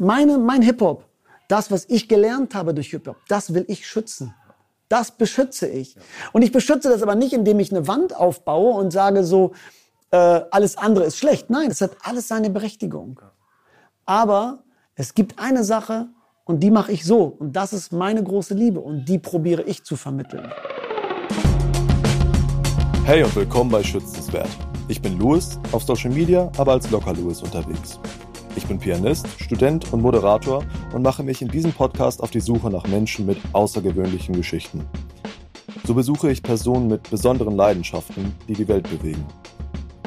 meine, mein Hip-Hop, das, was ich gelernt habe durch Hip-Hop, das will ich schützen. Das beschütze ich. Und ich beschütze das aber nicht, indem ich eine Wand aufbaue und sage so, äh, alles andere ist schlecht. Nein, es hat alles seine Berechtigung. Aber es gibt eine Sache und die mache ich so. Und das ist meine große Liebe und die probiere ich zu vermitteln. Hey und willkommen bei Schützenswert. Ich bin Louis, auf Social Media, aber als Locker Louis unterwegs. Ich bin Pianist, Student und Moderator und mache mich in diesem Podcast auf die Suche nach Menschen mit außergewöhnlichen Geschichten. So besuche ich Personen mit besonderen Leidenschaften, die die Welt bewegen.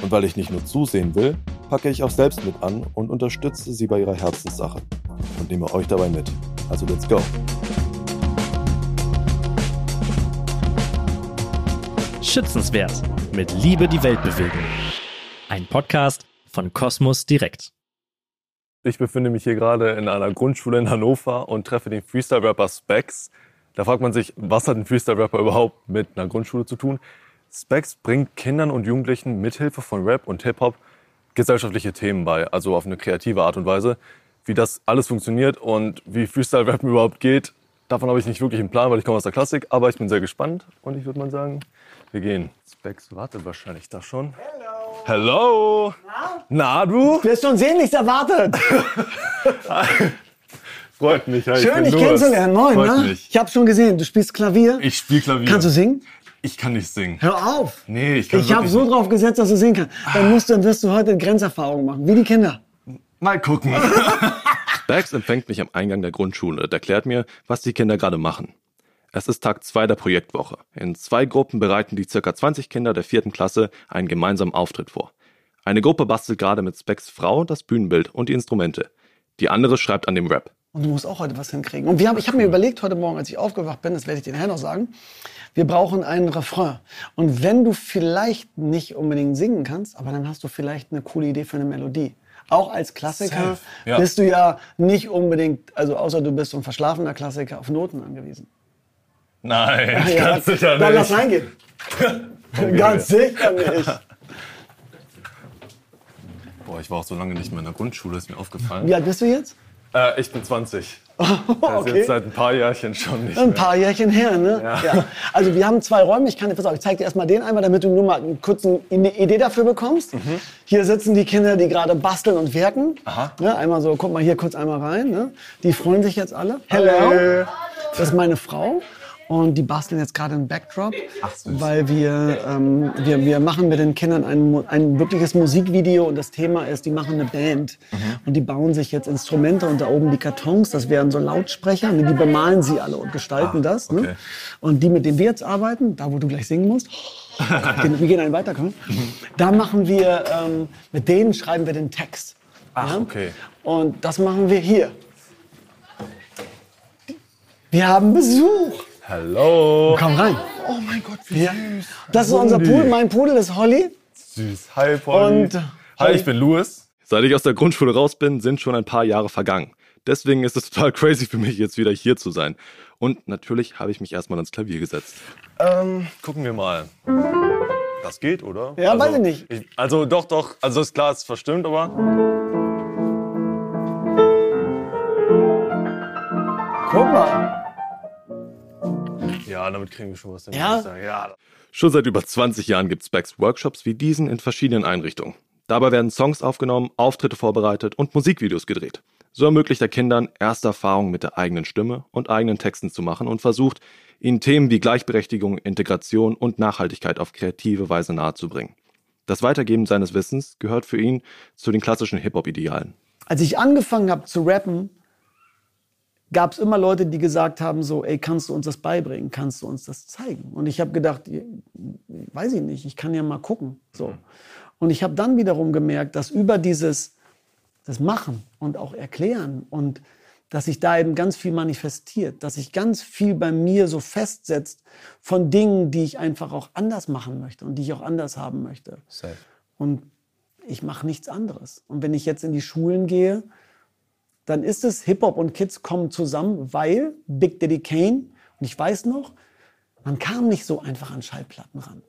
Und weil ich nicht nur zusehen will, packe ich auch selbst mit an und unterstütze sie bei ihrer Herzenssache und nehme euch dabei mit. Also let's go! Schützenswert mit Liebe die Welt bewegen. Ein Podcast von Kosmos Direkt. Ich befinde mich hier gerade in einer Grundschule in Hannover und treffe den Freestyle-Rapper Specs. Da fragt man sich, was hat ein Freestyle-Rapper überhaupt mit einer Grundschule zu tun? Specs bringt Kindern und Jugendlichen mithilfe von Rap und Hip-Hop gesellschaftliche Themen bei, also auf eine kreative Art und Weise. Wie das alles funktioniert und wie Freestyle-Rappen überhaupt geht, davon habe ich nicht wirklich einen Plan, weil ich komme aus der Klassik, aber ich bin sehr gespannt und ich würde mal sagen, wir gehen. Specs wartet wahrscheinlich da schon. Hello! Na? Na, du? Du hast schon sehnlichst erwartet. Freut mich. Ja, Schön, ich dich kennenzulernen. Moin, Freut ne? mich. Ich habe schon gesehen, du spielst Klavier. Ich spiele Klavier. Kannst du singen? Ich kann nicht singen. Hör auf. Nee, ich kann Ich habe wirklich so nicht. drauf gesetzt, dass du singen kannst. Dann musst du, dann wirst du heute Grenzerfahrungen machen, wie die Kinder. Mal gucken. Bergs empfängt mich am Eingang der Grundschule und erklärt mir, was die Kinder gerade machen. Es ist Tag zwei der Projektwoche. In zwei Gruppen bereiten die circa 20 Kinder der vierten Klasse einen gemeinsamen Auftritt vor. Eine Gruppe bastelt gerade mit Specks Frau das Bühnenbild und die Instrumente. Die andere schreibt an dem Rap. Und du musst auch heute was hinkriegen. Und wir haben, ich habe mir überlegt heute Morgen, als ich aufgewacht bin, das werde ich dir nachher noch sagen, wir brauchen einen Refrain. Und wenn du vielleicht nicht unbedingt singen kannst, aber dann hast du vielleicht eine coole Idee für eine Melodie. Auch als Klassiker Safe, ja. bist du ja nicht unbedingt, also außer du bist so ein verschlafener Klassiker, auf Noten angewiesen. Nein, Ja, ganz sicher Dann lass nicht. reingehen. Ganz sicher nicht. Boah, ich war auch so lange nicht mehr in der Grundschule, ist mir aufgefallen. Wie alt bist du jetzt? Äh, ich bin 20. Das ist okay. jetzt seit ein paar Jahrchen schon nicht Ein mehr. paar Jährchen her, ne? Ja. Also wir haben zwei Räume. Ich kann dir, pass auf, ich zeige dir erstmal den einmal, damit du nur mal kurz eine Idee dafür bekommst. Hier sitzen die Kinder, die gerade basteln und werken. Mhm. Aha. Ne? Einmal so, guck mal hier kurz einmal rein. Ne? Die freuen sich jetzt alle. Hello. Das ist meine Frau. Und die basteln jetzt gerade einen Backdrop, weil wir, ähm, wir, wir machen mit den Kindern ein, ein wirkliches Musikvideo und das Thema ist, die machen eine Band und die bauen sich jetzt Instrumente und da oben die Kartons, das wären so Lautsprecher, und die bemalen sie alle und gestalten das. okay. Ne? Und die, mit denen wir jetzt arbeiten, da wo du gleich singen musst, wir gehen einen weiter, komm. da machen wir, ähm, mit denen schreiben wir den Text. Ach, okay. Und das machen wir hier. Wir haben Besuch. Hello. Komm rein. Oh mein Gott, wie Ja. Das ist unser Pool. Mein Pudel ist Holly. süß. Hi, Polly. Und- Hi, ich bin Louis. Seit ich aus der Grundschule raus bin, sind schon ein paar Jahre vergangen. Deswegen ist es total crazy für mich, jetzt wieder hier zu sein. Und natürlich habe ich mich erstmal ans Klavier gesetzt. Ähm, gucken wir mal. Das geht, oder? Ja, weiß ich nicht. also doch, doch. Also ist klar, es verstimmt, aber... Ja, damit kriegen wir schon was hin. Ja? Ja. Schon seit über 20 Jahren gibt Specs Workshops wie diesen in verschiedenen Einrichtungen. Dabei werden Songs aufgenommen, Auftritte vorbereitet und Musikvideos gedreht. So ermöglicht er Kindern erste Erfahrungen mit der eigenen Stimme und eigenen Texten zu machen und versucht, ihnen Themen wie Gleichberechtigung, Integration und Nachhaltigkeit auf kreative Weise nahezubringen. Das Weitergeben seines Wissens gehört für ihn zu den klassischen Hip-Hop-Idealen. Als ich angefangen habe zu rappen, gab es immer Leute, die gesagt haben so, ey, kannst du uns das beibringen? Kannst du uns das zeigen? Und ich habe gedacht, weiß ich nicht, ich kann ja mal gucken. So. Und ich habe dann wiederum gemerkt, dass über dieses das Machen und auch Erklären und dass sich da eben ganz viel manifestiert, dass sich ganz viel bei mir so festsetzt von Dingen, die ich einfach auch anders machen möchte und die ich auch anders haben möchte. Safe. Und ich mache nichts anderes. Und wenn ich jetzt in die Schulen gehe, dann ist es Hip-Hop und Kids kommen zusammen, weil Big Daddy Kane, und ich weiß noch, man kam nicht so einfach an Schallplatten ran.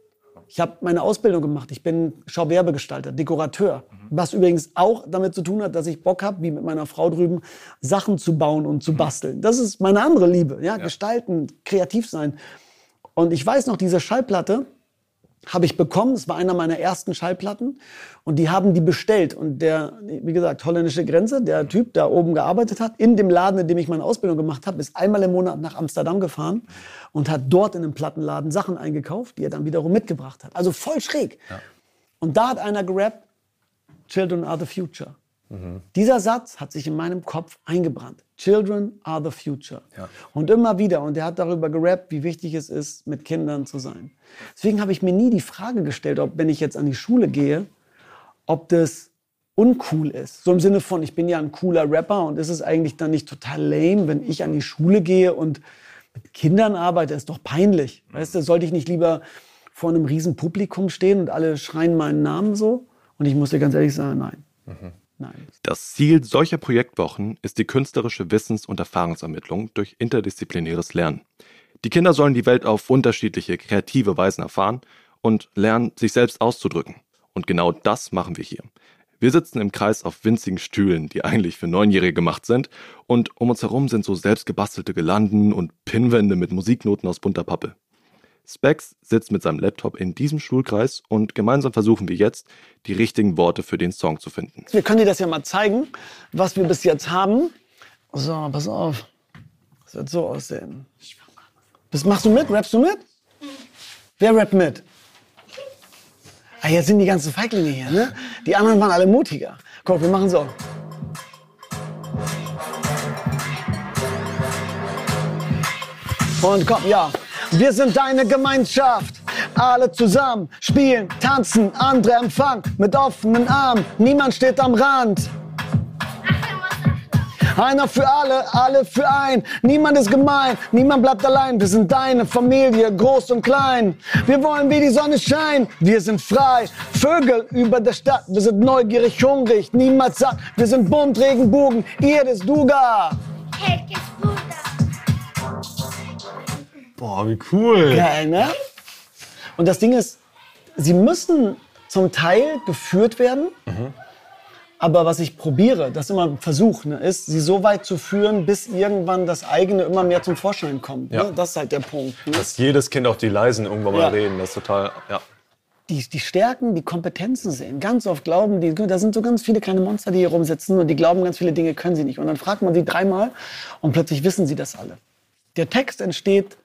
Ich habe meine Ausbildung gemacht. Ich bin Schauwerbegestalter, Dekorateur. Was übrigens auch damit zu tun hat, dass ich Bock habe, wie mit meiner Frau drüben, Sachen zu bauen und zu basteln. Das ist meine andere Liebe. Ja, gestalten, kreativ sein. Und ich weiß noch, diese Schallplatte habe ich bekommen. Es war einer meiner ersten Schallplatten. Und die haben die bestellt. Und der, wie gesagt, holländische Grenze, der Typ, der oben gearbeitet hat, in dem Laden, in dem ich meine Ausbildung gemacht habe, ist einmal im Monat nach Amsterdam gefahren und hat dort in einem Plattenladen Sachen eingekauft, die er dann wiederum mitgebracht hat. Also voll schräg. Und da hat einer gerappt, Children are the future. Dieser Satz hat sich in meinem Kopf eingebrannt. Children are the future. Und immer wieder. Und er hat darüber gerappt, wie wichtig es ist, mit Kindern zu sein. Deswegen habe ich mir nie die Frage gestellt, ob, wenn ich jetzt an die Schule gehe, ob das uncool ist. So im Sinne von, ich bin ja ein cooler Rapper und ist es eigentlich dann nicht total lame, wenn ich an die Schule gehe und mit Kindern arbeite? ist doch peinlich. Weißt du, sollte ich nicht lieber vor einem riesen Publikum stehen und alle schreien meinen Namen so? Und ich muss dir ganz ehrlich sagen, nein. Nein. Das Ziel solcher Projektwochen ist die künstlerische Wissens- und Erfahrungsermittlung durch interdisziplinäres Lernen. Die Kinder sollen die Welt auf unterschiedliche, kreative Weisen erfahren und lernen, sich selbst auszudrücken. Und genau das machen wir hier. Wir sitzen im Kreis auf winzigen Stühlen, die eigentlich für Neunjährige gemacht sind, und um uns herum sind so selbst gebastelte Gelanden und Pinnwände mit Musiknoten aus bunter Pappe. Specs sitzt mit seinem Laptop in diesem Schulkreis und gemeinsam versuchen wir jetzt, die richtigen Worte für den Song zu finden. Wir können dir das ja mal zeigen, was wir bis jetzt haben. So, pass auf. Das wird so aussehen. Das machst du mit? Rappst du mit? Wer rappt mit? Ah, jetzt sind die ganzen Feiglinge hier, ne? Die anderen waren alle mutiger. Guck, wir machen so. Und komm, ja. Wir sind deine Gemeinschaft. Alle zusammen spielen, tanzen, andere empfangen mit offenen Armen. Niemand steht am Rand. Einer für alle, alle für ein. Niemand ist gemein, niemand bleibt allein. Wir sind deine Familie, groß und klein. Wir wollen wie die Sonne scheinen. Wir sind frei. Vögel über der Stadt. Wir sind neugierig, hungrig. Niemals satt. Wir sind bunt, Regenbogen. Ihr ist Duga. Herkes Boah, wie cool. Geil, ne? Und das Ding ist, sie müssen zum Teil geführt werden. Aber was ich probiere, das ist immer ein Versuch, ne, ist, sie so weit zu führen, bis irgendwann das eigene immer mehr zum Vorschein kommt. Ja. Ne? Das ist halt der Punkt. Ne? Dass jedes Kind auch die Leisen irgendwann mal Ja. reden, das ist total, ja. die, die Stärken, die Kompetenzen sehen. Ganz oft glauben die, da sind so ganz viele kleine Monster, die hier rumsitzen und die glauben, ganz viele Dinge können sie nicht. Und dann fragt man sie dreimal und plötzlich wissen sie das alle. Der Text entsteht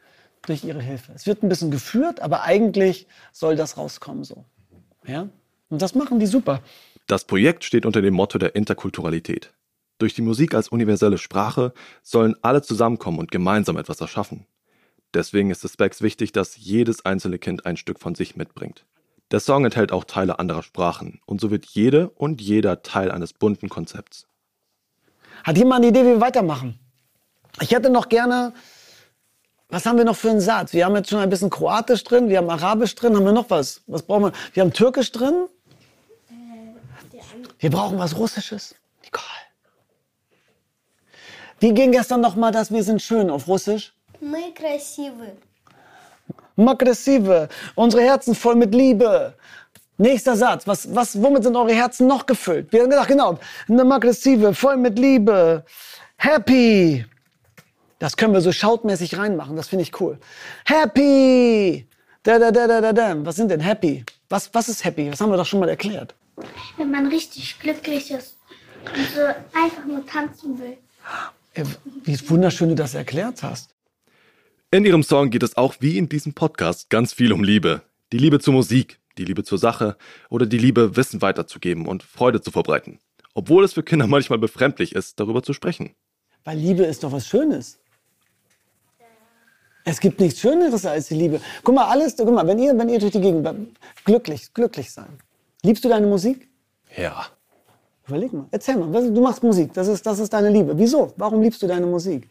durch ihre Hilfe. Es wird ein bisschen geführt, aber eigentlich soll das rauskommen so. Ja? Und das machen die super. Das Projekt steht unter dem Motto der Interkulturalität. Durch die Musik als universelle Sprache sollen alle zusammenkommen und gemeinsam etwas erschaffen. Deswegen ist es Specs wichtig, dass jedes einzelne Kind ein Stück von sich mitbringt. Der Song enthält auch Teile anderer Sprachen und so wird jede und jeder Teil eines bunten Konzepts. Hat jemand eine Idee, wie wir weitermachen? Ich hätte noch gerne, was haben wir noch für einen Satz? Wir haben jetzt schon ein bisschen Kroatisch drin, wir haben Arabisch drin, haben wir noch was? Was brauchen wir? Wir haben Türkisch drin. Wir brauchen was Russisches. Nicole. Wie ging gestern noch mal das Wir sind schön auf Russisch? Мы красивы. Makressive, unsere Herzen voll mit Liebe. Nächster Satz, was, was, womit sind eure Herzen noch gefüllt? Wir haben gedacht, genau, eine Makressive, voll mit Liebe, happy. Das können wir so schautmäßig reinmachen, das finde ich cool. Happy! Da, da, da, da, da, da. Was sind denn happy? Was, was ist happy? Das haben wir doch schon mal erklärt. Wenn man richtig glücklich ist und so einfach nur tanzen will. Äh, Wie wunderschön du das erklärt hast. In ihrem Song geht es auch wie in diesem Podcast ganz viel um Liebe. Die Liebe zur Musik, die Liebe zur Sache oder die Liebe, Wissen weiterzugeben und Freude zu verbreiten. Obwohl es für Kinder manchmal befremdlich ist, darüber zu sprechen. Weil Liebe ist doch was Schönes. Es gibt nichts Schöneres als die Liebe. Guck mal, alles, guck mal, wenn ihr, wenn ihr durch die Gegend glücklich, glücklich sein. Liebst du deine Musik? Ja. Überleg mal, erzähl mal, du machst Musik, das ist, das ist deine Liebe. Wieso? Warum liebst du deine Musik?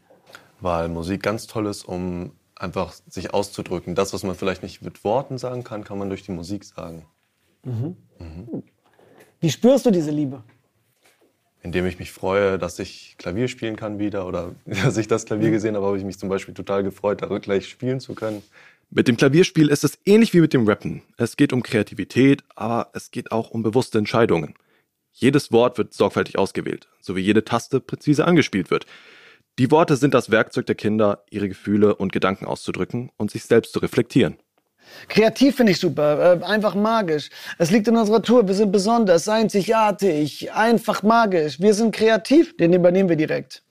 Weil Musik ganz toll ist, um einfach sich auszudrücken. Das, was man vielleicht nicht mit Worten sagen kann, kann man durch die Musik sagen. Wie spürst du diese Liebe? Indem ich mich freue, dass ich Klavier spielen kann wieder oder dass ich das Klavier gesehen habe, habe ich mich zum Beispiel total gefreut, da gleich spielen zu können. Mit dem Klavierspiel ist es ähnlich wie mit dem Rappen. Es geht um Kreativität, aber es geht auch um bewusste Entscheidungen. Jedes Wort wird sorgfältig ausgewählt, sowie jede Taste präzise angespielt wird. Die Worte sind das Werkzeug der Kinder, ihre Gefühle und Gedanken auszudrücken und sich selbst zu reflektieren. Kreativ finde ich super, äh, einfach magisch. Es liegt in unserer Tour, wir sind besonders, einzigartig, einfach magisch. Wir sind kreativ, den übernehmen wir direkt.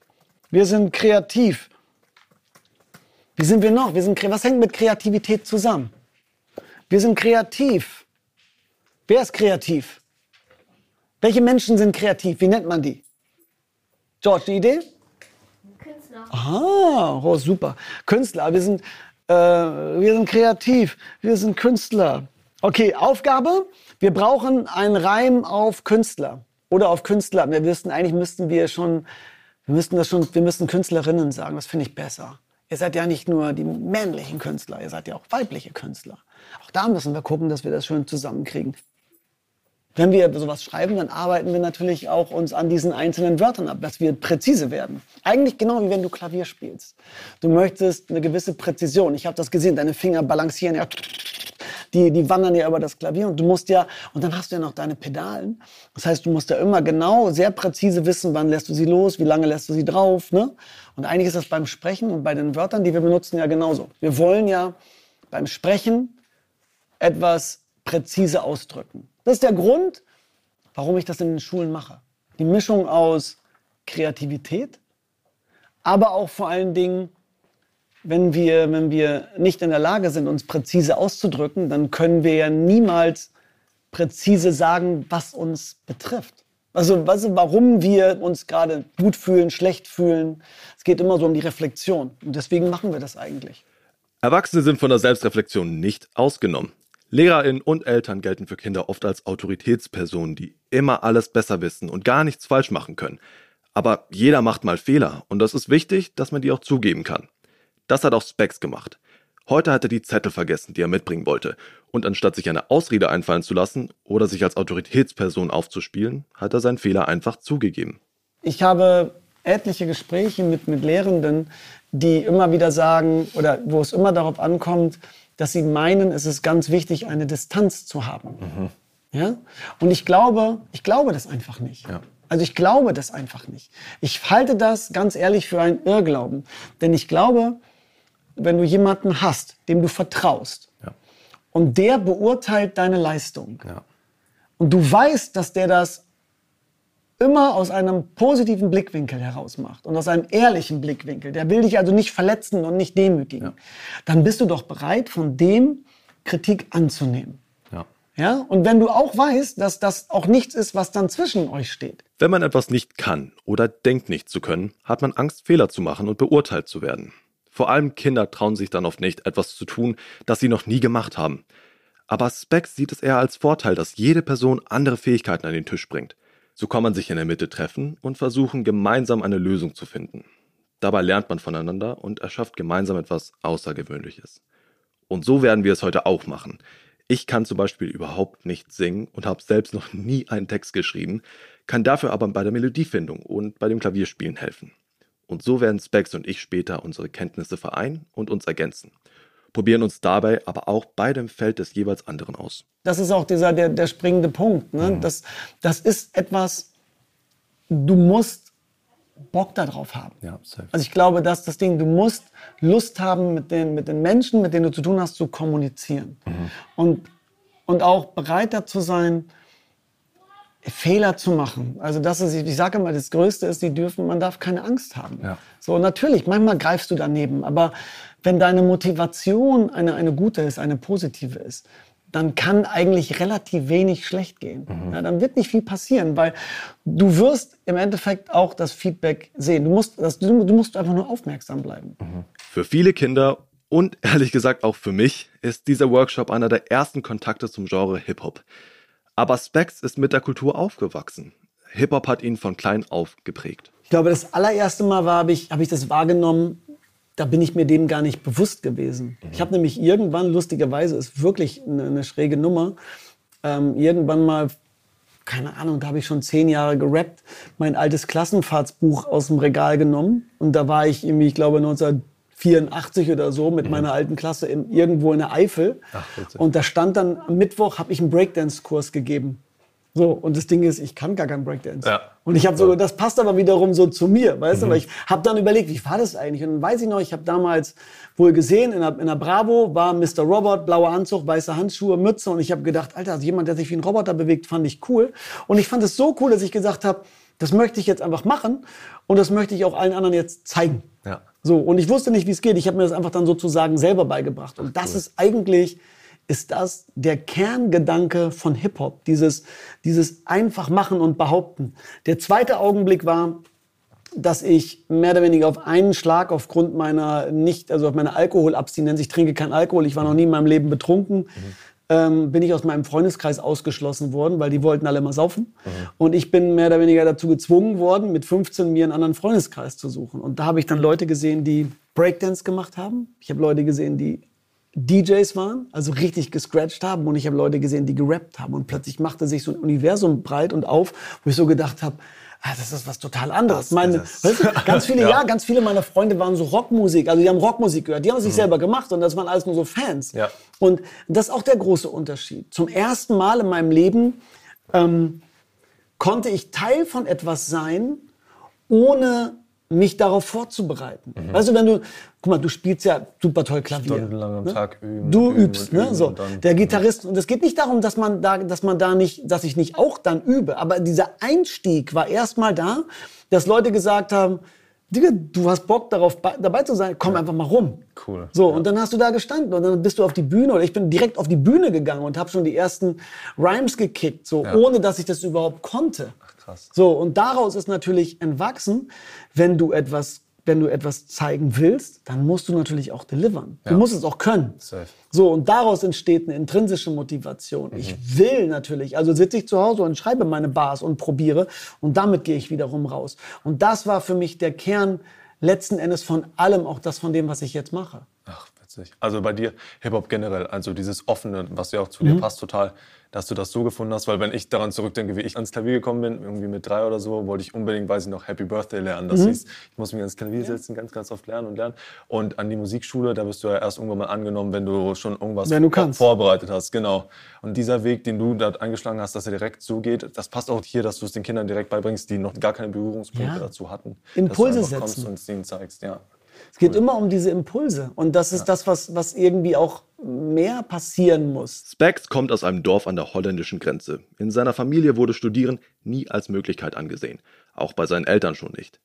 Wir sind kreativ. Wie sind wir noch? Wir sind, was hängt mit Kreativität zusammen? Wir sind kreativ. Wer ist kreativ? Welche Menschen sind kreativ? Wie nennt man die? George, die Idee? Künstler. Ah, oh, super. Künstler. Wir sind, äh, wir sind kreativ. Wir sind Künstler. Okay, Aufgabe. Wir brauchen einen Reim auf Künstler oder auf Künstler. Wir wüssten, eigentlich müssten wir schon, wir müssten das schon, wir müssten Künstlerinnen sagen. Das finde ich besser. Ihr seid ja nicht nur die männlichen Künstler, ihr seid ja auch weibliche Künstler. Auch da müssen wir gucken, dass wir das schön zusammenkriegen. Wenn wir sowas schreiben, dann arbeiten wir natürlich auch uns an diesen einzelnen Wörtern ab, dass wir präzise werden. Eigentlich genau wie wenn du Klavier spielst. Du möchtest eine gewisse Präzision. Ich habe das gesehen, deine Finger balancieren ja, die, die wandern ja über das Klavier und du musst ja, und dann hast du ja noch deine Pedalen. Das heißt, du musst ja immer genau, sehr präzise wissen, wann lässt du sie los, wie lange lässt du sie drauf. Ne? Und eigentlich ist das beim Sprechen und bei den Wörtern, die wir benutzen, ja genauso. Wir wollen ja beim Sprechen etwas präzise ausdrücken. Das ist der Grund, warum ich das in den Schulen mache. Die Mischung aus Kreativität, aber auch vor allen Dingen, wenn wir, wenn wir nicht in der Lage sind, uns präzise auszudrücken, dann können wir ja niemals präzise sagen, was uns betrifft. Also, was, warum wir uns gerade gut fühlen, schlecht fühlen. Es geht immer so um die Reflexion. Und deswegen machen wir das eigentlich. Erwachsene sind von der Selbstreflexion nicht ausgenommen. LehrerInnen und Eltern gelten für Kinder oft als Autoritätspersonen, die immer alles besser wissen und gar nichts falsch machen können. Aber jeder macht mal Fehler und das ist wichtig, dass man die auch zugeben kann. Das hat auch Specs gemacht. Heute hat er die Zettel vergessen, die er mitbringen wollte. Und anstatt sich eine Ausrede einfallen zu lassen oder sich als Autoritätsperson aufzuspielen, hat er seinen Fehler einfach zugegeben. Ich habe etliche Gespräche mit, mit Lehrenden, die immer wieder sagen, oder wo es immer darauf ankommt, dass sie meinen, es ist ganz wichtig, eine Distanz zu haben. Mhm. Ja? Und ich glaube, ich glaube das einfach nicht. Ja. Also ich glaube das einfach nicht. Ich halte das ganz ehrlich für einen Irrglauben. Denn ich glaube, wenn du jemanden hast, dem du vertraust, ja. und der beurteilt deine Leistung, ja. und du weißt, dass der das immer aus einem positiven Blickwinkel heraus macht und aus einem ehrlichen Blickwinkel, der will dich also nicht verletzen und nicht demütigen, ja. dann bist du doch bereit, von dem Kritik anzunehmen. Ja. ja. Und wenn du auch weißt, dass das auch nichts ist, was dann zwischen euch steht. Wenn man etwas nicht kann oder denkt nicht zu können, hat man Angst, Fehler zu machen und beurteilt zu werden. Vor allem Kinder trauen sich dann oft nicht, etwas zu tun, das sie noch nie gemacht haben. Aber Specs sieht es eher als Vorteil, dass jede Person andere Fähigkeiten an den Tisch bringt. So kann man sich in der Mitte treffen und versuchen, gemeinsam eine Lösung zu finden. Dabei lernt man voneinander und erschafft gemeinsam etwas Außergewöhnliches. Und so werden wir es heute auch machen. Ich kann zum Beispiel überhaupt nicht singen und habe selbst noch nie einen Text geschrieben, kann dafür aber bei der Melodiefindung und bei dem Klavierspielen helfen. Und so werden Specs und ich später unsere Kenntnisse vereinen und uns ergänzen probieren uns dabei aber auch bei dem Feld des jeweils anderen aus. Das ist auch dieser, der, der springende Punkt. Ne? Mhm. Das, das ist etwas, du musst Bock darauf haben. Ja, also ich glaube, dass das Ding, du musst Lust haben, mit den, mit den Menschen, mit denen du zu tun hast, zu kommunizieren. Mhm. Und, und auch bereit dazu sein, Fehler zu machen. Also das ist, ich sage immer, das Größte ist, die dürfen, man darf keine Angst haben. Ja. So natürlich, manchmal greifst du daneben, aber wenn deine Motivation eine, eine gute ist, eine positive ist, dann kann eigentlich relativ wenig schlecht gehen. Mhm. Ja, dann wird nicht viel passieren, weil du wirst im Endeffekt auch das Feedback sehen. Du musst, das, du, du musst einfach nur aufmerksam bleiben. Mhm. Für viele Kinder und ehrlich gesagt auch für mich ist dieser Workshop einer der ersten Kontakte zum Genre Hip-Hop. Aber Specs ist mit der Kultur aufgewachsen. Hip-Hop hat ihn von klein auf geprägt. Ich glaube, das allererste Mal habe ich, hab ich das wahrgenommen, da bin ich mir dem gar nicht bewusst gewesen. Mhm. Ich habe nämlich irgendwann, lustigerweise, ist wirklich eine, eine schräge Nummer, ähm, irgendwann mal, keine Ahnung, da habe ich schon zehn Jahre gerappt, mein altes Klassenfahrtsbuch aus dem Regal genommen. Und da war ich irgendwie, ich glaube, 1984 oder so mit mhm. meiner alten Klasse in, irgendwo in der Eifel. Ach, und da stand dann, am Mittwoch habe ich einen Breakdance-Kurs gegeben. So, und das Ding ist, ich kann gar kein Breakdance. Ja. Und ich habe so, das passt aber wiederum so zu mir, weißt du, weil ich habe dann überlegt, wie war das eigentlich? Und dann weiß ich noch, ich habe damals wohl gesehen, in der, in der Bravo war Mr. Robot, blauer Anzug, weiße Handschuhe, Mütze und ich habe gedacht, Alter, also jemand, der sich wie ein Roboter bewegt, fand ich cool. Und ich fand es so cool, dass ich gesagt habe, das möchte ich jetzt einfach machen und das möchte ich auch allen anderen jetzt zeigen. Ja. So, und ich wusste nicht, wie es geht. Ich habe mir das einfach dann sozusagen selber beigebracht. Und das ist eigentlich, ist das der Kerngedanke von Hip-Hop. Dieses, dieses einfach machen und behaupten. Der zweite Augenblick war, dass ich mehr oder weniger auf einen Schlag aufgrund meiner nicht, also auf meiner Alkoholabstinenz, ich trinke keinen Alkohol, ich war noch nie in meinem Leben betrunken, ähm, bin ich aus meinem Freundeskreis ausgeschlossen worden, weil die wollten alle mal saufen. Und ich bin mehr oder weniger dazu gezwungen worden, mit 15 mir einen anderen Freundeskreis zu suchen. Und da habe ich dann Leute gesehen, die Breakdance gemacht haben. Ich habe Leute gesehen, die DJs waren, also richtig gescratcht haben. Und ich habe Leute gesehen, die gerappt haben. Und plötzlich machte sich so ein Universum breit und auf, wo ich so gedacht habe, ah, das ist was total anderes. Meine, weißt du, ganz viele, ja. ganz viele meiner Freunde waren so Rockmusik, also die haben Rockmusik gehört, die haben es sich selber gemacht und das waren alles nur so Fans. Ja. Und das ist auch der große Unterschied. Zum ersten Mal in meinem Leben ähm, konnte ich Teil von etwas sein, ohne mich darauf vorzubereiten. Weißt du, wenn du, guck mal, du spielst ja super toll Klavier. Stundenlang am ne? Tag üben, Du üben übst, ne? üben So, dann- der Gitarrist. Und es geht nicht darum, dass man da, dass man da nicht, dass ich nicht auch dann übe. Aber dieser Einstieg war erstmal da, dass Leute gesagt haben, Digga, du hast Bock darauf bei- dabei zu sein, komm einfach mal rum. Cool. So, und dann hast du da gestanden und dann bist du auf die Bühne oder ich bin direkt auf die Bühne gegangen und habe schon die ersten Rhymes gekickt, so Ja. ohne dass ich das überhaupt konnte. Krass. So, und daraus ist natürlich entwachsen, wenn du etwas, wenn du etwas zeigen willst, dann musst du natürlich auch delivern. Du Ja. musst es auch können. Safe. So, und daraus entsteht eine intrinsische Motivation. Mhm. Ich will natürlich, also sitze ich zu Hause und schreibe meine Bars und probiere und damit gehe ich wiederum raus. Und das war für mich der Kern letzten Endes von allem, auch das von dem, was ich jetzt mache. Ach, witzig. Also bei dir Hip-Hop generell, also dieses Offene, was ja auch zu Mhm. dir passt total, dass du das so gefunden hast, weil wenn ich daran zurückdenke, wie ich ans Klavier gekommen bin, irgendwie mit drei oder so, wollte ich unbedingt, weiß ich noch, Happy Birthday lernen. Mhm. Das hieß, ich muss mich ans Klavier setzen, ganz, ganz oft lernen und lernen. Und an die Musikschule, da wirst du ja erst irgendwann mal angenommen, wenn du schon irgendwas Wenn du kannst. vorbereitet hast. Genau. Und dieser Weg, den du da eingeschlagen hast, dass er direkt so geht, das passt auch hier, dass du es den Kindern direkt beibringst, die noch gar keine Berührungspunkte Ja. dazu hatten. Impulse dass du einfach kommst setzen. und es ihnen zeigst, ja. Es geht immer um diese Impulse. Und das ist das, was, was irgendwie auch mehr passieren muss. Specs kommt aus einem Dorf an der holländischen Grenze. In seiner Familie wurde Studieren nie als Möglichkeit angesehen, auch bei seinen Eltern schon nicht.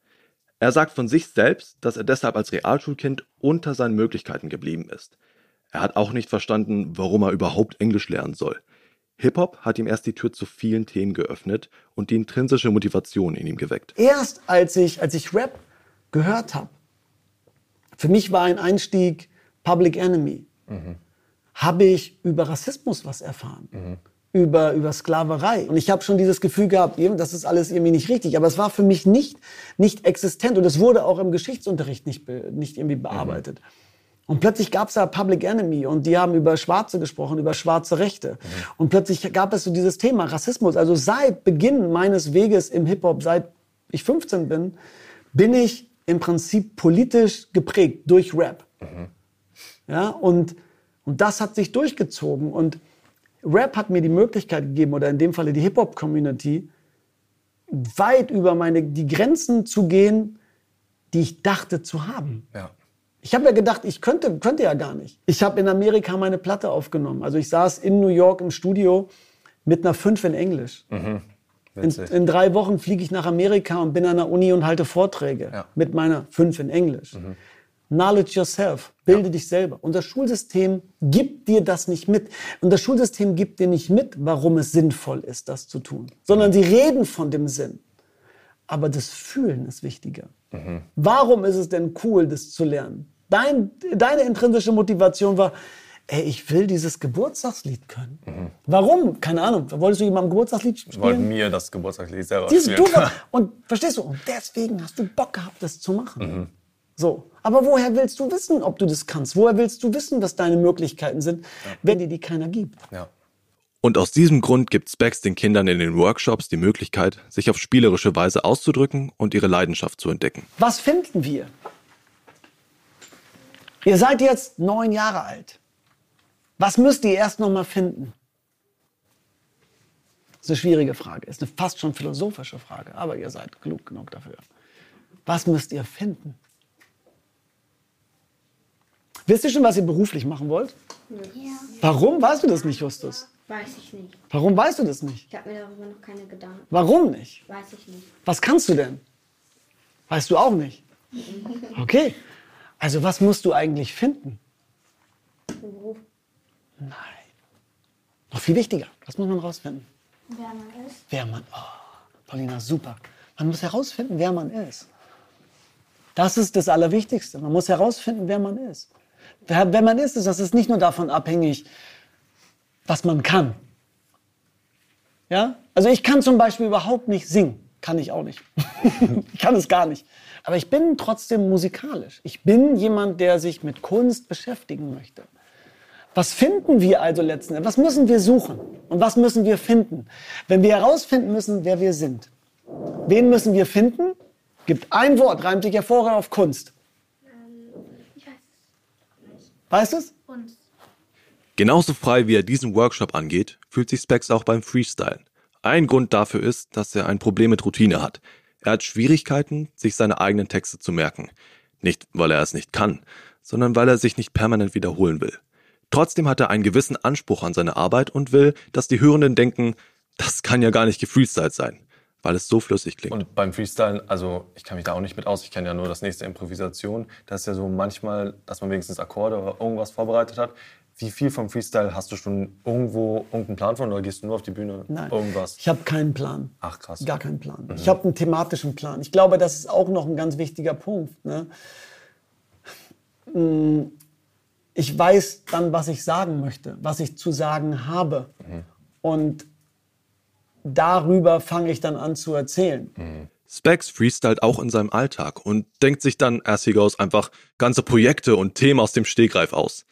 Er sagt von sich selbst, dass er deshalb als Realschulkind unter seinen Möglichkeiten geblieben ist. Er hat auch nicht verstanden, warum er überhaupt Englisch lernen soll. Hip-Hop hat ihm erst die Tür zu vielen Themen geöffnet und die intrinsische Motivation in ihm geweckt. Erst als ich, als ich Rap gehört habe, für mich war ein Einstieg Public Enemy, habe ich über Rassismus was erfahren. Über, über Sklaverei. Und ich habe schon dieses Gefühl gehabt, das ist alles irgendwie nicht richtig. Aber es war für mich nicht, nicht existent. Und es wurde auch im Geschichtsunterricht nicht, nicht irgendwie bearbeitet. Und plötzlich gab es da Public Enemy und die haben über Schwarze gesprochen, über schwarze Rechte. Und plötzlich gab es so dieses Thema Rassismus. Also seit Beginn meines Weges im Hip-Hop, seit ich 15 bin, bin ich im Prinzip politisch geprägt durch Rap. Ja, und, und das hat sich durchgezogen. Und Rap hat mir die Möglichkeit gegeben, oder in dem Falle die Hip-Hop-Community, weit über meine, die Grenzen zu gehen, die ich dachte zu haben. Ja. Ich habe ja gedacht, ich könnte, könnte ja gar nicht. Ich habe in Amerika meine Platte aufgenommen. Also ich saß in New York im Studio mit einer 5 in Englisch. In, in drei Wochen fliege ich nach Amerika und bin an der Uni und halte Vorträge Ja. mit meiner 5 in Englisch. Knowledge yourself, bilde dich selber. Und das Schulsystem gibt dir das nicht mit. Und das Schulsystem gibt dir nicht mit, warum es sinnvoll ist, das zu tun. Sondern sie reden von dem Sinn. Aber das Fühlen ist wichtiger. Warum ist es denn cool, das zu lernen? Dein, deine intrinsische Motivation war, ey, ich will dieses Geburtstagslied können. Warum? Keine Ahnung. Wolltest du jemandem Geburtstagslied Ich wollte spielen? mir das Geburtstagslied selber Dieses spielen. du und verstehst du? Und deswegen hast du Bock gehabt, das zu machen. So. Aber woher willst du wissen, ob du das kannst? Woher willst du wissen, was deine Möglichkeiten sind, wenn dir die keiner gibt? Ja. Und aus diesem Grund gibt Specs den Kindern in den Workshops die Möglichkeit, sich auf spielerische Weise auszudrücken und ihre Leidenschaft zu entdecken. Was finden wir? Ihr seid jetzt neun Jahre alt. Was müsst ihr erst noch mal finden? eine schwierige Frage, ist eine fast schon philosophische Frage, aber ihr seid klug genug dafür. Was müsst ihr finden? Wisst ihr schon, was ihr beruflich machen wollt? Ja. Warum weißt du das nicht, Justus? Weiß ich nicht. Warum weißt du das nicht? Ich habe mir darüber noch keine Gedanken. Warum nicht? Weiß ich nicht. Was kannst du denn? Weißt du auch nicht. Okay. Also was musst du eigentlich finden? Beruf. Nein. Noch viel wichtiger. Was muss man rausfinden? Wer man ist. Wer man. Oh, Paulina, super. Man muss herausfinden, wer man ist. Das ist das Allerwichtigste. Man muss herausfinden, wer man ist. Wer, wer man ist, ist, das ist nicht nur davon abhängig, was man kann. Ja? Also ich kann zum Beispiel überhaupt nicht singen. Kann ich auch nicht. ich kann es gar nicht. Aber ich bin trotzdem musikalisch. Ich bin jemand, der sich mit Kunst beschäftigen möchte. Was finden wir also letzten Endes? Was müssen wir suchen? Und was müssen wir finden? Wenn wir herausfinden müssen, wer wir sind. Wen müssen wir finden? Gibt ein Wort, reimt sich hervorragend auf Kunst. Ich weiß es. Weißt du es? Genauso frei wie er diesen Workshop angeht, fühlt sich Specs auch beim Freestylen. Ein Grund dafür ist, dass er ein Problem mit Routine hat. Er hat Schwierigkeiten, sich seine eigenen Texte zu merken. Nicht, weil er es nicht kann, sondern weil er sich nicht permanent wiederholen will. Trotzdem hat er einen gewissen Anspruch an seine Arbeit und will, dass die Hörenden denken, das kann ja gar nicht gefreestylt sein, weil es so flüssig klingt. Und beim Freestylen, also ich kann mich da auch nicht mit aus, ich kenne ja nur das nächste Improvisation. Das ist ja so manchmal, dass man wenigstens Akkorde oder irgendwas vorbereitet hat. Wie viel vom Freestyle hast du schon irgendwo irgendeinen Plan von oder gehst du nur auf die Bühne? Nein. Irgendwas. Ich habe keinen Plan. Ach krass. Gar keinen Plan. Ich habe einen thematischen Plan. Ich glaube, das ist auch noch ein ganz wichtiger Punkt. Ne? Mm, Ich weiß dann, was ich sagen möchte, was ich zu sagen habe. Und darüber fange ich dann an zu erzählen. Specs freestylt auch in seinem Alltag und denkt sich dann as he goes einfach ganze Projekte und Themen aus dem Stegreif aus.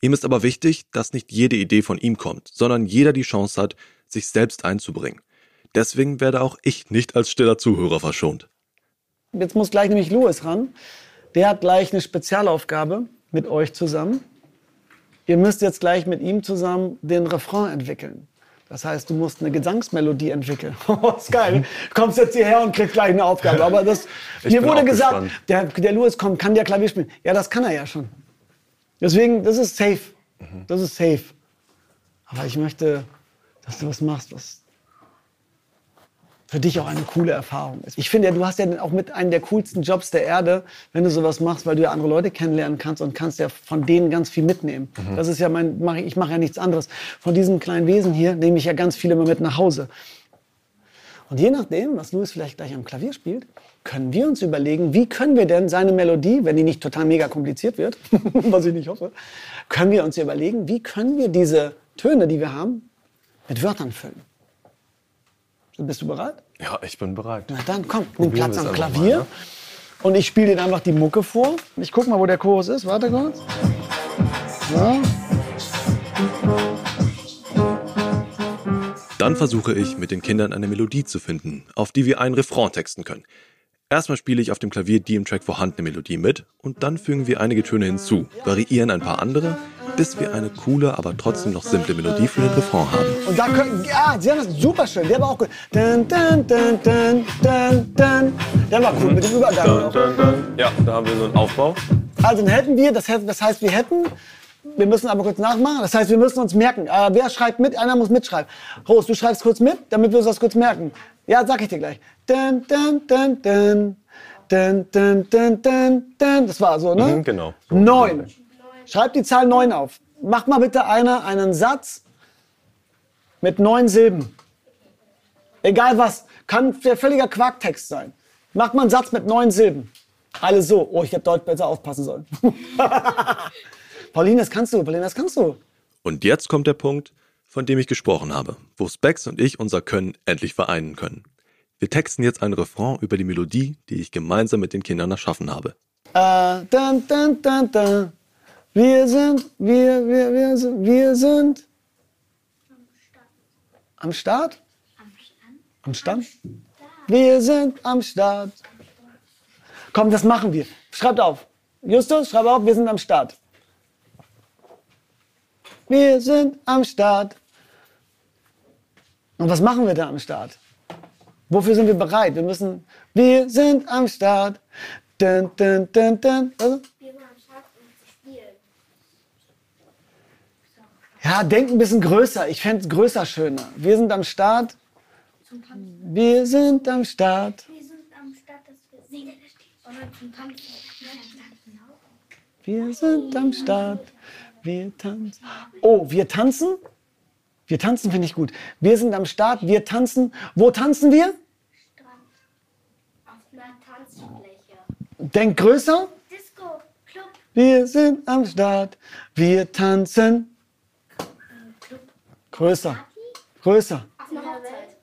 Ihm ist aber wichtig, dass nicht jede Idee von ihm kommt, sondern jeder die Chance hat, sich selbst einzubringen. Deswegen werde auch ich nicht als stiller Zuhörer verschont. Jetzt muss gleich nämlich Louis ran. Der hat gleich eine Spezialaufgabe mit euch zusammen. Ihr müsst jetzt gleich mit ihm zusammen den Refrain entwickeln. Das heißt, du musst eine Gesangsmelodie entwickeln. Oh, ist geil. Du kommst jetzt hierher und kriegst gleich eine Aufgabe. Aber das, Ich mir wurde gesagt, der, der Louis kommt, kann der Klavier spielen. Ja, das kann er ja schon. Deswegen, das ist safe. Das ist safe. Aber ich möchte, dass du was machst, was für dich auch eine coole Erfahrung ist. Ich finde ja, du hast ja auch mit einem der coolsten Jobs der Erde, wenn du sowas machst, weil du ja andere Leute kennenlernen kannst und kannst ja von denen ganz viel mitnehmen. Das ist ja mein, mach ich, ich mache ja nichts anderes. Von diesem kleinen Wesen hier nehme ich ja ganz viel immer mit nach Hause. Und je nachdem, was Louis vielleicht gleich am Klavier spielt, können wir uns überlegen, wie können wir denn seine Melodie, wenn die nicht total mega kompliziert wird, was ich nicht hoffe, können wir uns überlegen, wie können wir diese Töne, die wir haben, mit Wörtern füllen. Bist du bereit? Ja, ich bin bereit. Na dann komm, nimm Platz am Klavier. mal, ne? Und ich spiele dir einfach die Mucke vor. Ich guck mal, wo der Chorus ist. Warte kurz. So. Dann versuche ich, mit den Kindern eine Melodie zu finden, auf die wir einen Refrain texten können. Erstmal spiele ich auf dem Klavier die im Track vorhandene Melodie mit und dann fügen wir einige Töne hinzu, variieren ein paar andere, bis wir eine coole, aber trotzdem noch simple Melodie für den Refrain haben. Und da können, ja, sie haben das super schön. Der war auch gut. Dun, dun, dun, dun, dun, dun. Der war cool mit dem Übergang. Dun, dun, dun. Ja, da haben wir so einen Aufbau. Also dann hätten wir, das, heißt- das heißt, wir hätten, wir müssen aber kurz nachmachen, das heißt, wir müssen uns merken. Äh, wer schreibt mit? Einer muss mitschreiben. Rose, du schreibst kurz mit, damit wir uns das kurz merken. Ja, sag ich dir gleich. Dun, dun, dun, dun. Dun, dun, dun, dun, dun. Das war so, ne? Mhm, genau. So. Neun. Schreib die Zahl neun auf. Mach mal bitte einer einen Satz mit neun Silben. Egal was. Kann der völliger Quarktext sein. Mach mal einen Satz mit neun Silben. Alle so. Oh, ich hätte deutlich besser aufpassen sollen. Pauline, das kannst du. Pauline, das kannst du. Und jetzt kommt der Punkt, von dem ich gesprochen habe, wo Specs und ich unser Können endlich vereinen können. Wir texten jetzt ein Refrain über die Melodie, die ich gemeinsam mit den Kindern erschaffen habe. Äh, dun, dun, dun, dun. Wir sind, wir, wir, wir wir sind am Start? Am Stand? Wir sind am Start. Komm, das machen wir. Schreibt auf. Justus, schreib auf, wir sind am Start. Wir sind am Start. Und was machen wir da am Start? Wofür sind wir bereit? Wir müssen, wir sind am Start. Dun, dun, dun, dun. Also, Wir waren am Start, um zu spielen. ja, denk ein bisschen größer. Ich fände es größer schöner. Wir sind am Start. Wir sind am Start. Wir sind am Start, dass wir singen. Oder zum Tanzen. Ja, tanzen auch. Wir sind am Start. Wir tanzen. Oh, wir tanzen? Wir tanzen finde ich gut. Wir sind am Start. Wir tanzen. Wo tanzen wir? Strand. Auf einer Tanzfläche. Denk größer. Disco. Club. Wir sind am Start. Wir tanzen. Club. Größer. Größer. Auf einer Hochzeit.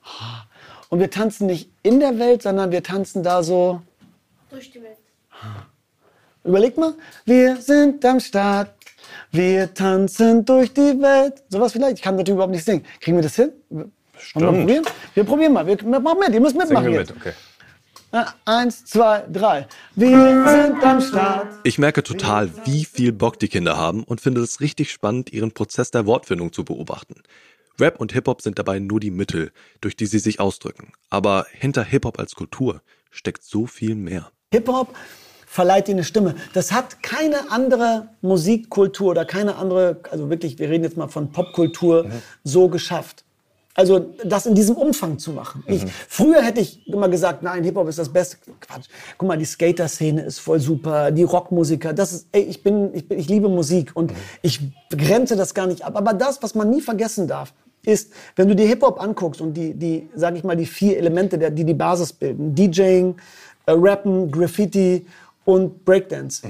Und wir tanzen nicht in der Welt, sondern wir tanzen da so. Durch die Welt. Überleg mal. Wir sind am Start. Wir tanzen durch die Welt. Sowas vielleicht. Ich kann natürlich überhaupt nicht singen. Kriegen wir das hin? Wollen wir mal probieren? Wir probieren mal. Wir, machen mit. Ihr müsst Singen mitmachen wir jetzt. mit, okay. Eins, zwei, drei. Wir sind am Start. Ich merke total, wie viel Bock die Kinder haben und finde es richtig spannend, ihren Prozess der Wortfindung zu beobachten. Rap und Hip-Hop sind dabei nur die Mittel, durch die sie sich ausdrücken. Aber hinter Hip-Hop als Kultur steckt so viel mehr. Hip-Hop verleiht dir eine Stimme. Das hat keine andere Musikkultur oder keine andere, also wirklich, wir reden jetzt mal von Popkultur, so geschafft. Also das in diesem Umfang zu machen. Ich, früher hätte ich immer gesagt, nein, Hip-Hop ist das Beste. Quatsch. Guck mal, die Skater-Szene ist voll super, die Rockmusiker, das ist, ey, ich bin, ich bin, ich liebe Musik und ich grenze das gar nicht ab. Aber das, was man nie vergessen darf, ist, wenn du dir Hip-Hop anguckst und die, die, sag ich mal, die vier Elemente, die die Basis bilden, DJing, äh, Rappen, Graffiti und Breakdance,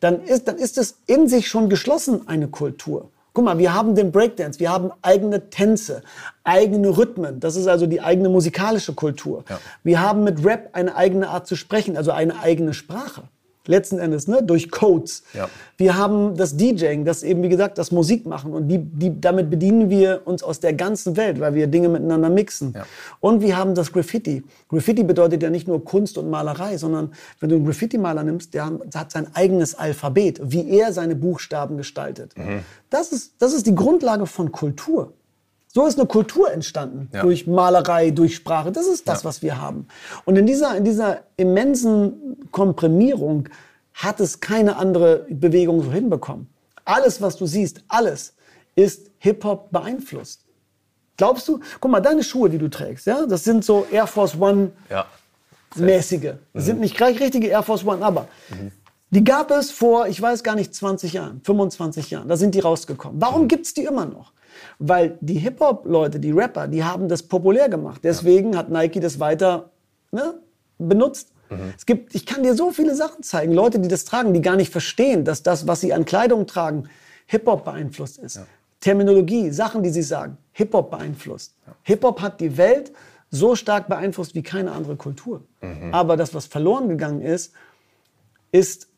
dann, ist, dann ist es in sich schon geschlossen eine Kultur. Guck mal, wir haben den Breakdance, wir haben eigene Tänze, eigene Rhythmen. Das ist also die eigene musikalische Kultur. Wir haben mit Rap eine eigene Art zu sprechen, also eine eigene Sprache. Letzten Endes, ne, durch Codes. Ja. Wir haben das DJing, das eben, wie gesagt, das Musik machen. Und die, die, damit bedienen wir uns aus der ganzen Welt, weil wir Dinge miteinander mixen. Ja. Und wir haben das Graffiti. Graffiti bedeutet ja nicht nur Kunst und Malerei, sondern wenn du einen Graffiti-Maler nimmst, der hat sein eigenes Alphabet, wie er seine Buchstaben gestaltet. Das, ist, das ist die Grundlage von Kultur. So ist eine Kultur entstanden. Ja. Durch Malerei, durch Sprache. Das ist das, was wir haben. Und in dieser, in dieser immensen Komprimierung hat es keine andere Bewegung so hinbekommen. Alles, was du siehst, alles ist Hip-Hop beeinflusst. Glaubst du? Guck mal, deine Schuhe, die du trägst, ja, das sind so Air Force One Ja. mäßige. Das sind nicht gleich richtige Air Force One, aber die gab es vor, ich weiß gar nicht, 20 Jahren, 25 Jahren. Da sind die rausgekommen. Warum gibt's die immer noch? Weil die Hip-Hop-Leute, die Rapper, die haben das populär gemacht. Deswegen hat Nike das weiter ne, benutzt. Es gibt, ich kann dir so viele Sachen zeigen, Leute, die das tragen, die gar nicht verstehen, dass das, was sie an Kleidung tragen, Hip-Hop beeinflusst ist. Terminologie, Sachen, die sie sagen, Hip-Hop beeinflusst. Hip-Hop hat die Welt so stark beeinflusst wie keine andere Kultur. Aber das, was verloren gegangen ist, ist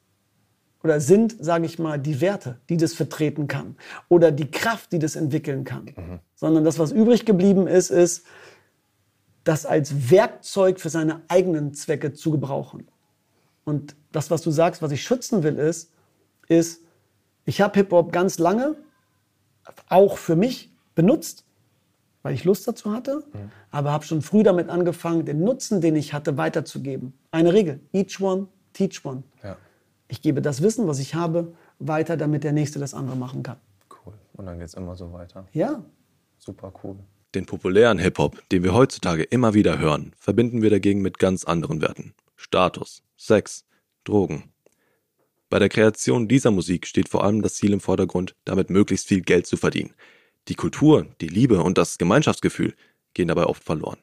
oder sind, sage ich mal, die Werte, die das vertreten kann oder die Kraft, die das entwickeln kann. Sondern das, was übrig geblieben ist, ist, das als Werkzeug für seine eigenen Zwecke zu gebrauchen. Und das, was du sagst, was ich schützen will, ist, ist, ich habe Hip-Hop ganz lange auch für mich benutzt, weil ich Lust dazu hatte, aber habe schon früh damit angefangen, den Nutzen, den ich hatte, weiterzugeben. Eine Regel, each one, teach one. Ja. Ich gebe das Wissen, was ich habe, weiter, damit der Nächste das andere machen kann. Cool. Und dann geht's immer so weiter. Ja, Super cool. Den populären Hip-Hop, den wir heutzutage immer wieder hören, verbinden wir dagegen mit ganz anderen Werten. Status, Sex, Drogen. Bei der Kreation dieser Musik steht vor allem das Ziel im Vordergrund, damit möglichst viel Geld zu verdienen. Die Kultur, die Liebe und das Gemeinschaftsgefühl gehen dabei oft verloren.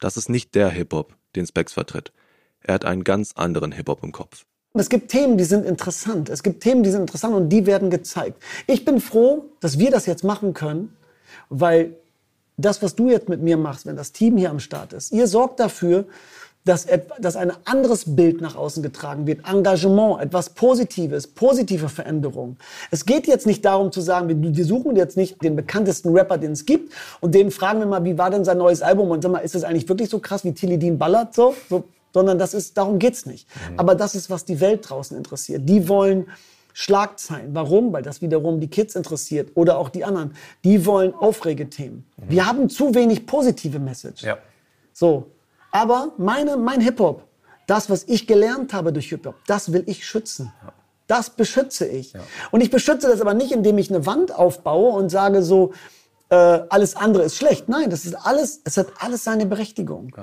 Das ist nicht der Hip-Hop, den Specs vertritt. Er hat einen ganz anderen Hip-Hop im Kopf. Es gibt Themen, die sind interessant. Es gibt Themen, die sind interessant und die werden gezeigt. Ich bin froh, dass wir das jetzt machen können, weil das, was du jetzt mit mir machst, wenn das Team hier am Start ist, ihr sorgt dafür, dass, dass ein anderes Bild nach außen getragen wird. Engagement, etwas Positives, positive Veränderung. Es geht jetzt nicht darum zu sagen, wir, wir suchen jetzt nicht den bekanntesten Rapper, den es gibt, und den fragen wir mal, wie war denn sein neues Album? Und sag mal, ist das eigentlich wirklich so krass, wie Tilly Dean ballert? So, so sondern das ist, darum geht's nicht. Aber das ist, was die Welt draußen interessiert. Die wollen Schlagzeilen. Warum? Weil das wiederum die Kids interessiert oder auch die anderen. Die wollen Aufregethemen. Wir haben zu wenig positive Message. Ja. So. Aber meine, mein Hip-Hop, das, was ich gelernt habe durch Hip-Hop, das will ich schützen. Das beschütze ich. Und ich beschütze das aber nicht, indem ich eine Wand aufbaue und sage so, äh, alles andere ist schlecht. Nein, das ist alles, es hat alles seine Berechtigung.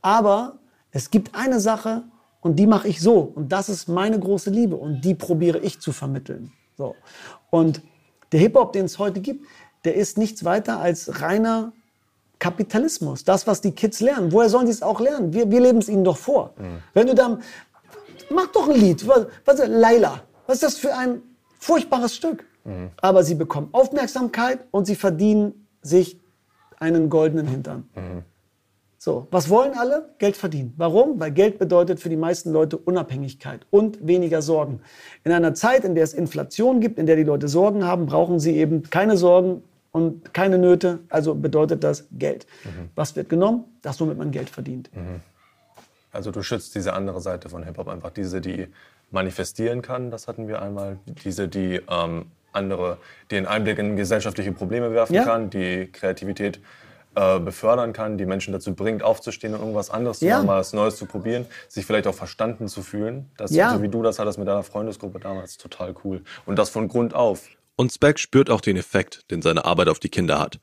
Aber es gibt eine Sache und die mache ich so. Und das ist meine große Liebe und die probiere ich zu vermitteln. So. Und der Hip-Hop, den es heute gibt, der ist nichts weiter als reiner Kapitalismus. Das, was die Kids lernen. Woher sollen sie es auch lernen? Wir, wir leben es ihnen doch vor. Wenn du dann, mach doch ein Lied. Was, was, Laila, was ist das für ein furchtbares Stück? Aber sie bekommen Aufmerksamkeit und sie verdienen sich einen goldenen Hintern. So, was wollen alle? Geld verdienen. Warum? Weil Geld bedeutet für die meisten Leute Unabhängigkeit und weniger Sorgen. In einer Zeit, in der es Inflation gibt, in der die Leute Sorgen haben, brauchen sie eben keine Sorgen und keine Nöte. Also bedeutet das Geld. Was wird genommen? Das, womit man Geld verdient. Also du schützt diese andere Seite von Hip-Hop einfach, diese, die manifestieren kann, das hatten wir einmal, diese, die ähm, andere, die einen Einblick in gesellschaftliche Probleme werfen Ja. kann, die Kreativität äh, befördern kann, die Menschen dazu bringt, aufzustehen und irgendwas anderes Ja. zu machen, mal was Neues zu probieren, sich vielleicht auch verstanden zu fühlen. Das, Ja. So wie du das hattest mit deiner Freundesgruppe damals, total cool. Und das von Grund auf. Und Speck spürt auch den Effekt, den seine Arbeit auf die Kinder hat.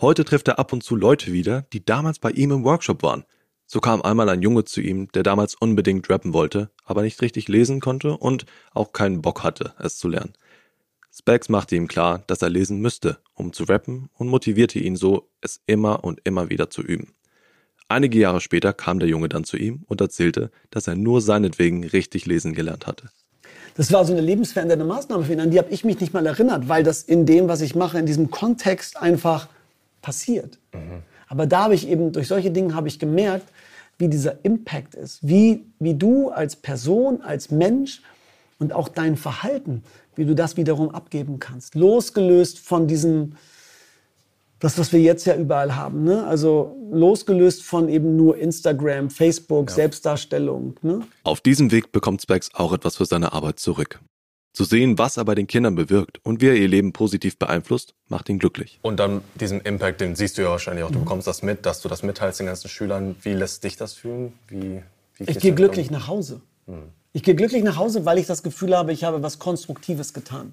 Heute trifft er ab und zu Leute wieder, die damals bei ihm im Workshop waren. So kam einmal ein Junge zu ihm, der damals unbedingt rappen wollte, aber nicht richtig lesen konnte und auch keinen Bock hatte, es zu lernen. Specs machte ihm klar, dass er lesen müsste, um zu rappen und motivierte ihn so, es immer und immer wieder zu üben. Einige Jahre später kam der Junge dann zu ihm und erzählte, dass er nur seinetwegen richtig lesen gelernt hatte. Das war so eine lebensverändernde Maßnahme für ihn. An die habe ich mich nicht mal erinnert, weil das in dem, was ich mache, in diesem Kontext einfach passiert. Aber da habe ich eben, durch solche Dinge habe ich gemerkt, wie dieser Impact ist. Wie, wie du als Person, als Mensch und auch dein Verhalten, wie du das wiederum abgeben kannst. Losgelöst von diesem, das, was wir jetzt ja überall haben. Ne? Also losgelöst von eben nur Instagram, Facebook, Selbstdarstellung. Ne? Auf diesem Weg bekommt Specs auch etwas für seine Arbeit zurück. Zu sehen, was er bei den Kindern bewirkt und wie er ihr Leben positiv beeinflusst, macht ihn glücklich. Und dann diesen Impact, den siehst du ja wahrscheinlich auch. Du bekommst das mit, dass du das mitteilst den ganzen Schülern. Wie lässt dich das fühlen? Wie, wie Ich gehe glücklich nach Hause. Ich gehe glücklich nach Hause, weil ich das Gefühl habe, ich habe was Konstruktives getan.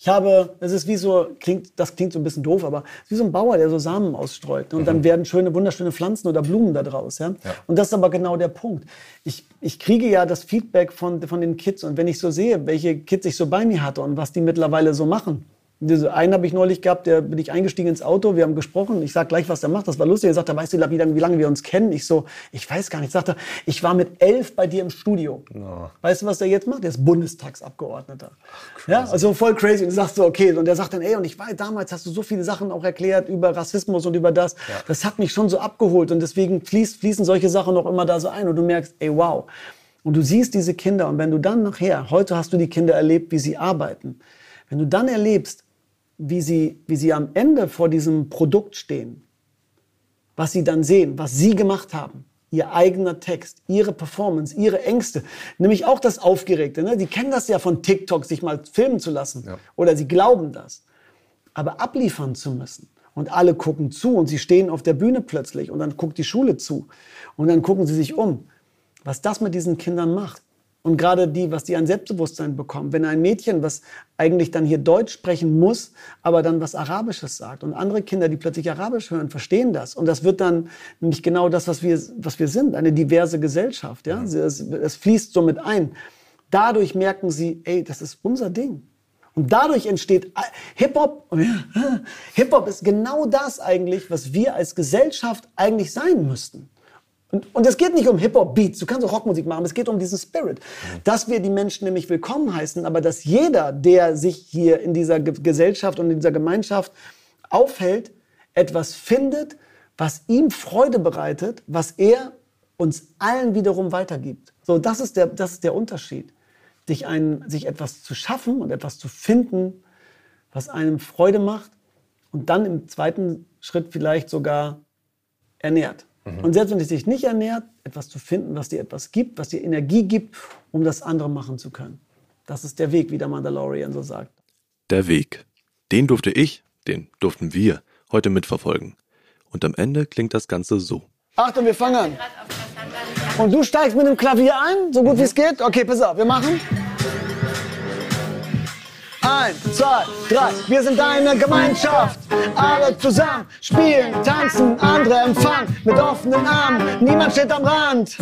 Ich habe, das ist wie so, klingt, das klingt so ein bisschen doof, aber es ist wie so ein Bauer, der so Samen ausstreut. Und dann werden schöne, wunderschöne Pflanzen oder Blumen da draus. Ja? Und das ist aber genau der Punkt. Ich, ich kriege ja das Feedback von, von den Kids. Und wenn ich so sehe, welche Kids ich so bei mir hatte und was die mittlerweile so machen. Einen habe ich neulich gehabt, der bin ich eingestiegen ins Auto, wir haben gesprochen, ich sag gleich, was er macht, das war lustig. Er sagt, weißt du, wie lange, wie lange wir uns kennen? Ich so, ich weiß gar nicht. Sagt er, ich war mit elf bei dir im Studio. Weißt du, was der jetzt macht? Der ist Bundestagsabgeordneter. ja, also voll crazy. Und du sagst so, okay, und der sagt dann, ey, und ich weiß, damals hast du so viele Sachen auch erklärt über Rassismus und über das. Das hat mich schon so abgeholt und deswegen fließt, fließen solche Sachen noch immer da so ein und du merkst, ey, wow. Und du siehst diese Kinder und wenn du dann nachher, heute hast du die Kinder erlebt, wie sie arbeiten, wenn du dann erlebst, wie sie, wie sie am Ende vor diesem Produkt stehen, was sie dann sehen, was sie gemacht haben, ihr eigener Text, ihre Performance, ihre Ängste, nämlich auch das Aufgeregte. Ne? Die kennen das ja von TikTok, sich mal filmen zu lassen. Oder sie glauben das. Aber abliefern zu müssen. Und alle gucken zu und sie stehen auf der Bühne plötzlich und dann guckt die Schule zu. Und dann gucken sie sich um, was das mit diesen Kindern macht. Und gerade die, was die an Selbstbewusstsein bekommen. Wenn ein Mädchen, was eigentlich dann hier Deutsch sprechen muss, aber dann was Arabisches sagt. Und andere Kinder, die plötzlich Arabisch hören, verstehen das. Und das wird dann nämlich genau das, was wir, was wir sind. Eine diverse Gesellschaft. Ja? Es, es fließt so mit ein. Dadurch merken sie, ey, das ist unser Ding. Und dadurch entsteht Hip-Hop. Hip-Hop ist genau das eigentlich, was wir als Gesellschaft eigentlich sein müssten. Und, und es geht nicht um Hip-Hop-Beats, du kannst auch Rockmusik machen, es geht um diesen Spirit. Dass wir die Menschen nämlich willkommen heißen, aber dass jeder, der sich hier in dieser Ge Gesellschaft und in dieser Gemeinschaft aufhält, etwas findet, was ihm Freude bereitet, was er uns allen wiederum weitergibt. So, das ist der, das ist der Unterschied. Sich, ein, sich etwas zu schaffen und etwas zu finden, was einem Freude macht und dann im zweiten Schritt vielleicht sogar ernährt. Und selbst wenn es dich nicht ernährt, etwas zu finden, was dir etwas gibt, was dir Energie gibt, um das andere machen zu können. Das ist der Weg, wie der Mandalorian so sagt. Der Weg. Den durfte ich, den durften wir heute mitverfolgen. Und am Ende klingt das Ganze so. Achtung, wir fangen an. Und du steigst mit dem Klavier ein, so gut wie es geht? Okay, pass auf, wir machen. Eins, zwei, drei, wir sind eine Gemeinschaft. Alle zusammen spielen, tanzen, andere empfangen mit offenen Armen. Niemand steht am Rand.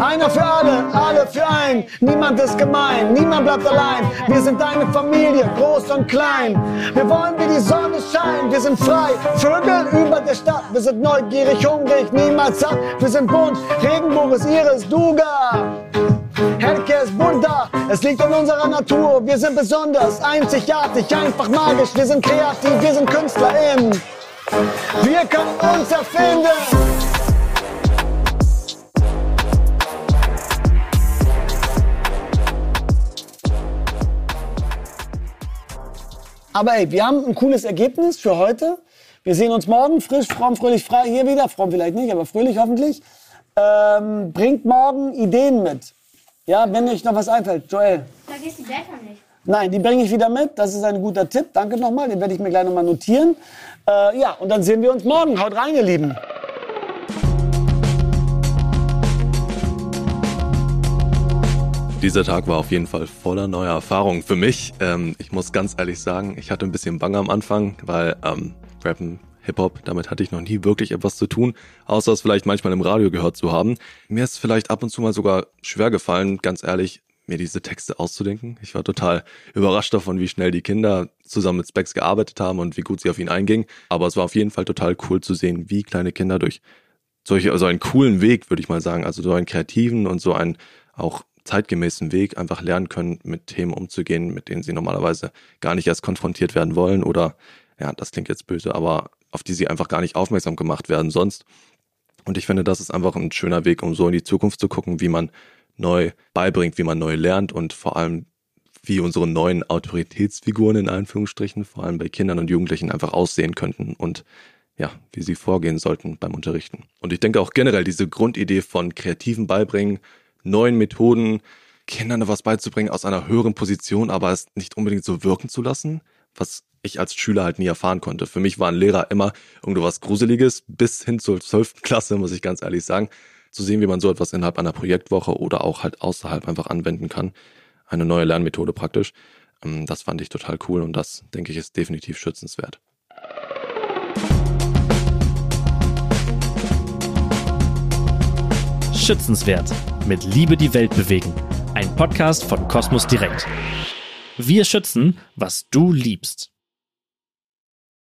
Einer für alle, alle für einen. Niemand ist gemein, niemand bleibt allein. Wir sind eine Familie, groß und klein. Wir wollen wie die Sonne scheinen. Wir sind frei, Vögel über der Stadt. Wir sind neugierig, hungrig, niemals satt. Wir sind bunt, Regenbogen ist ihres, Duga. Es liegt in unserer Natur. Wir sind besonders, einzigartig, einfach magisch. Wir sind kreativ, wir sind KünstlerInnen. Wir können uns erfinden. Aber ey, wir haben ein cooles Ergebnis für heute. Wir sehen uns morgen frisch, fromm, fröhlich, frei hier wieder. Fromm vielleicht nicht, aber fröhlich hoffentlich. Ähm, bringt morgen Ideen mit. Ja, wenn euch noch was einfällt. Joel. Vergiss die Blätter nicht. Nein, die bringe ich wieder mit. Das ist ein guter Tipp. Danke nochmal. Den werde ich mir gleich nochmal notieren. Äh, ja, und dann sehen wir uns morgen. Haut rein, ihr Lieben. Dieser Tag war auf jeden Fall voller neuer Erfahrungen für mich. Ähm, ich muss ganz ehrlich sagen, ich hatte ein bisschen Bange am Anfang, weil ähm, Rappen, Hip-Hop, damit hatte ich noch nie wirklich etwas zu tun, außer es vielleicht manchmal im Radio gehört zu haben. Mir ist vielleicht ab und zu mal sogar schwer gefallen, ganz ehrlich, mir diese Texte auszudenken. Ich war total überrascht davon, wie schnell die Kinder zusammen mit Specs gearbeitet haben und wie gut sie auf ihn eingingen. Aber es war auf jeden Fall total cool zu sehen, wie kleine Kinder durch solche, also einen coolen Weg, würde ich mal sagen, also so einen kreativen und so einen auch zeitgemäßen Weg einfach lernen können, mit Themen umzugehen, mit denen sie normalerweise gar nicht erst konfrontiert werden wollen oder, ja, das klingt jetzt böse, aber auf die sie einfach gar nicht aufmerksam gemacht werden sonst. Und ich finde, das ist einfach ein schöner Weg, um so in die Zukunft zu gucken, wie man neu beibringt, wie man neu lernt und vor allem, wie unsere neuen Autoritätsfiguren in Anführungsstrichen, vor allem bei Kindern und Jugendlichen einfach aussehen könnten und ja, wie sie vorgehen sollten beim Unterrichten. Und ich denke auch generell diese Grundidee von kreativen Beibringen, neuen Methoden, Kindern was beizubringen aus einer höheren Position, aber es nicht unbedingt so wirken zu lassen, was ich als Schüler halt nie erfahren konnte. Für mich waren Lehrer immer irgendwas Gruseliges, bis hin zur 12. Klasse, muss ich ganz ehrlich sagen, zu sehen, wie man so etwas innerhalb einer Projektwoche oder auch halt außerhalb einfach anwenden kann. Eine neue Lernmethode praktisch. Ähm, Das fand ich total cool und das, denke ich, ist definitiv schützenswert. Schützenswert. Mit Liebe die Welt bewegen. Ein Podcast von Kosmos Direkt. Wir schützen, was du liebst.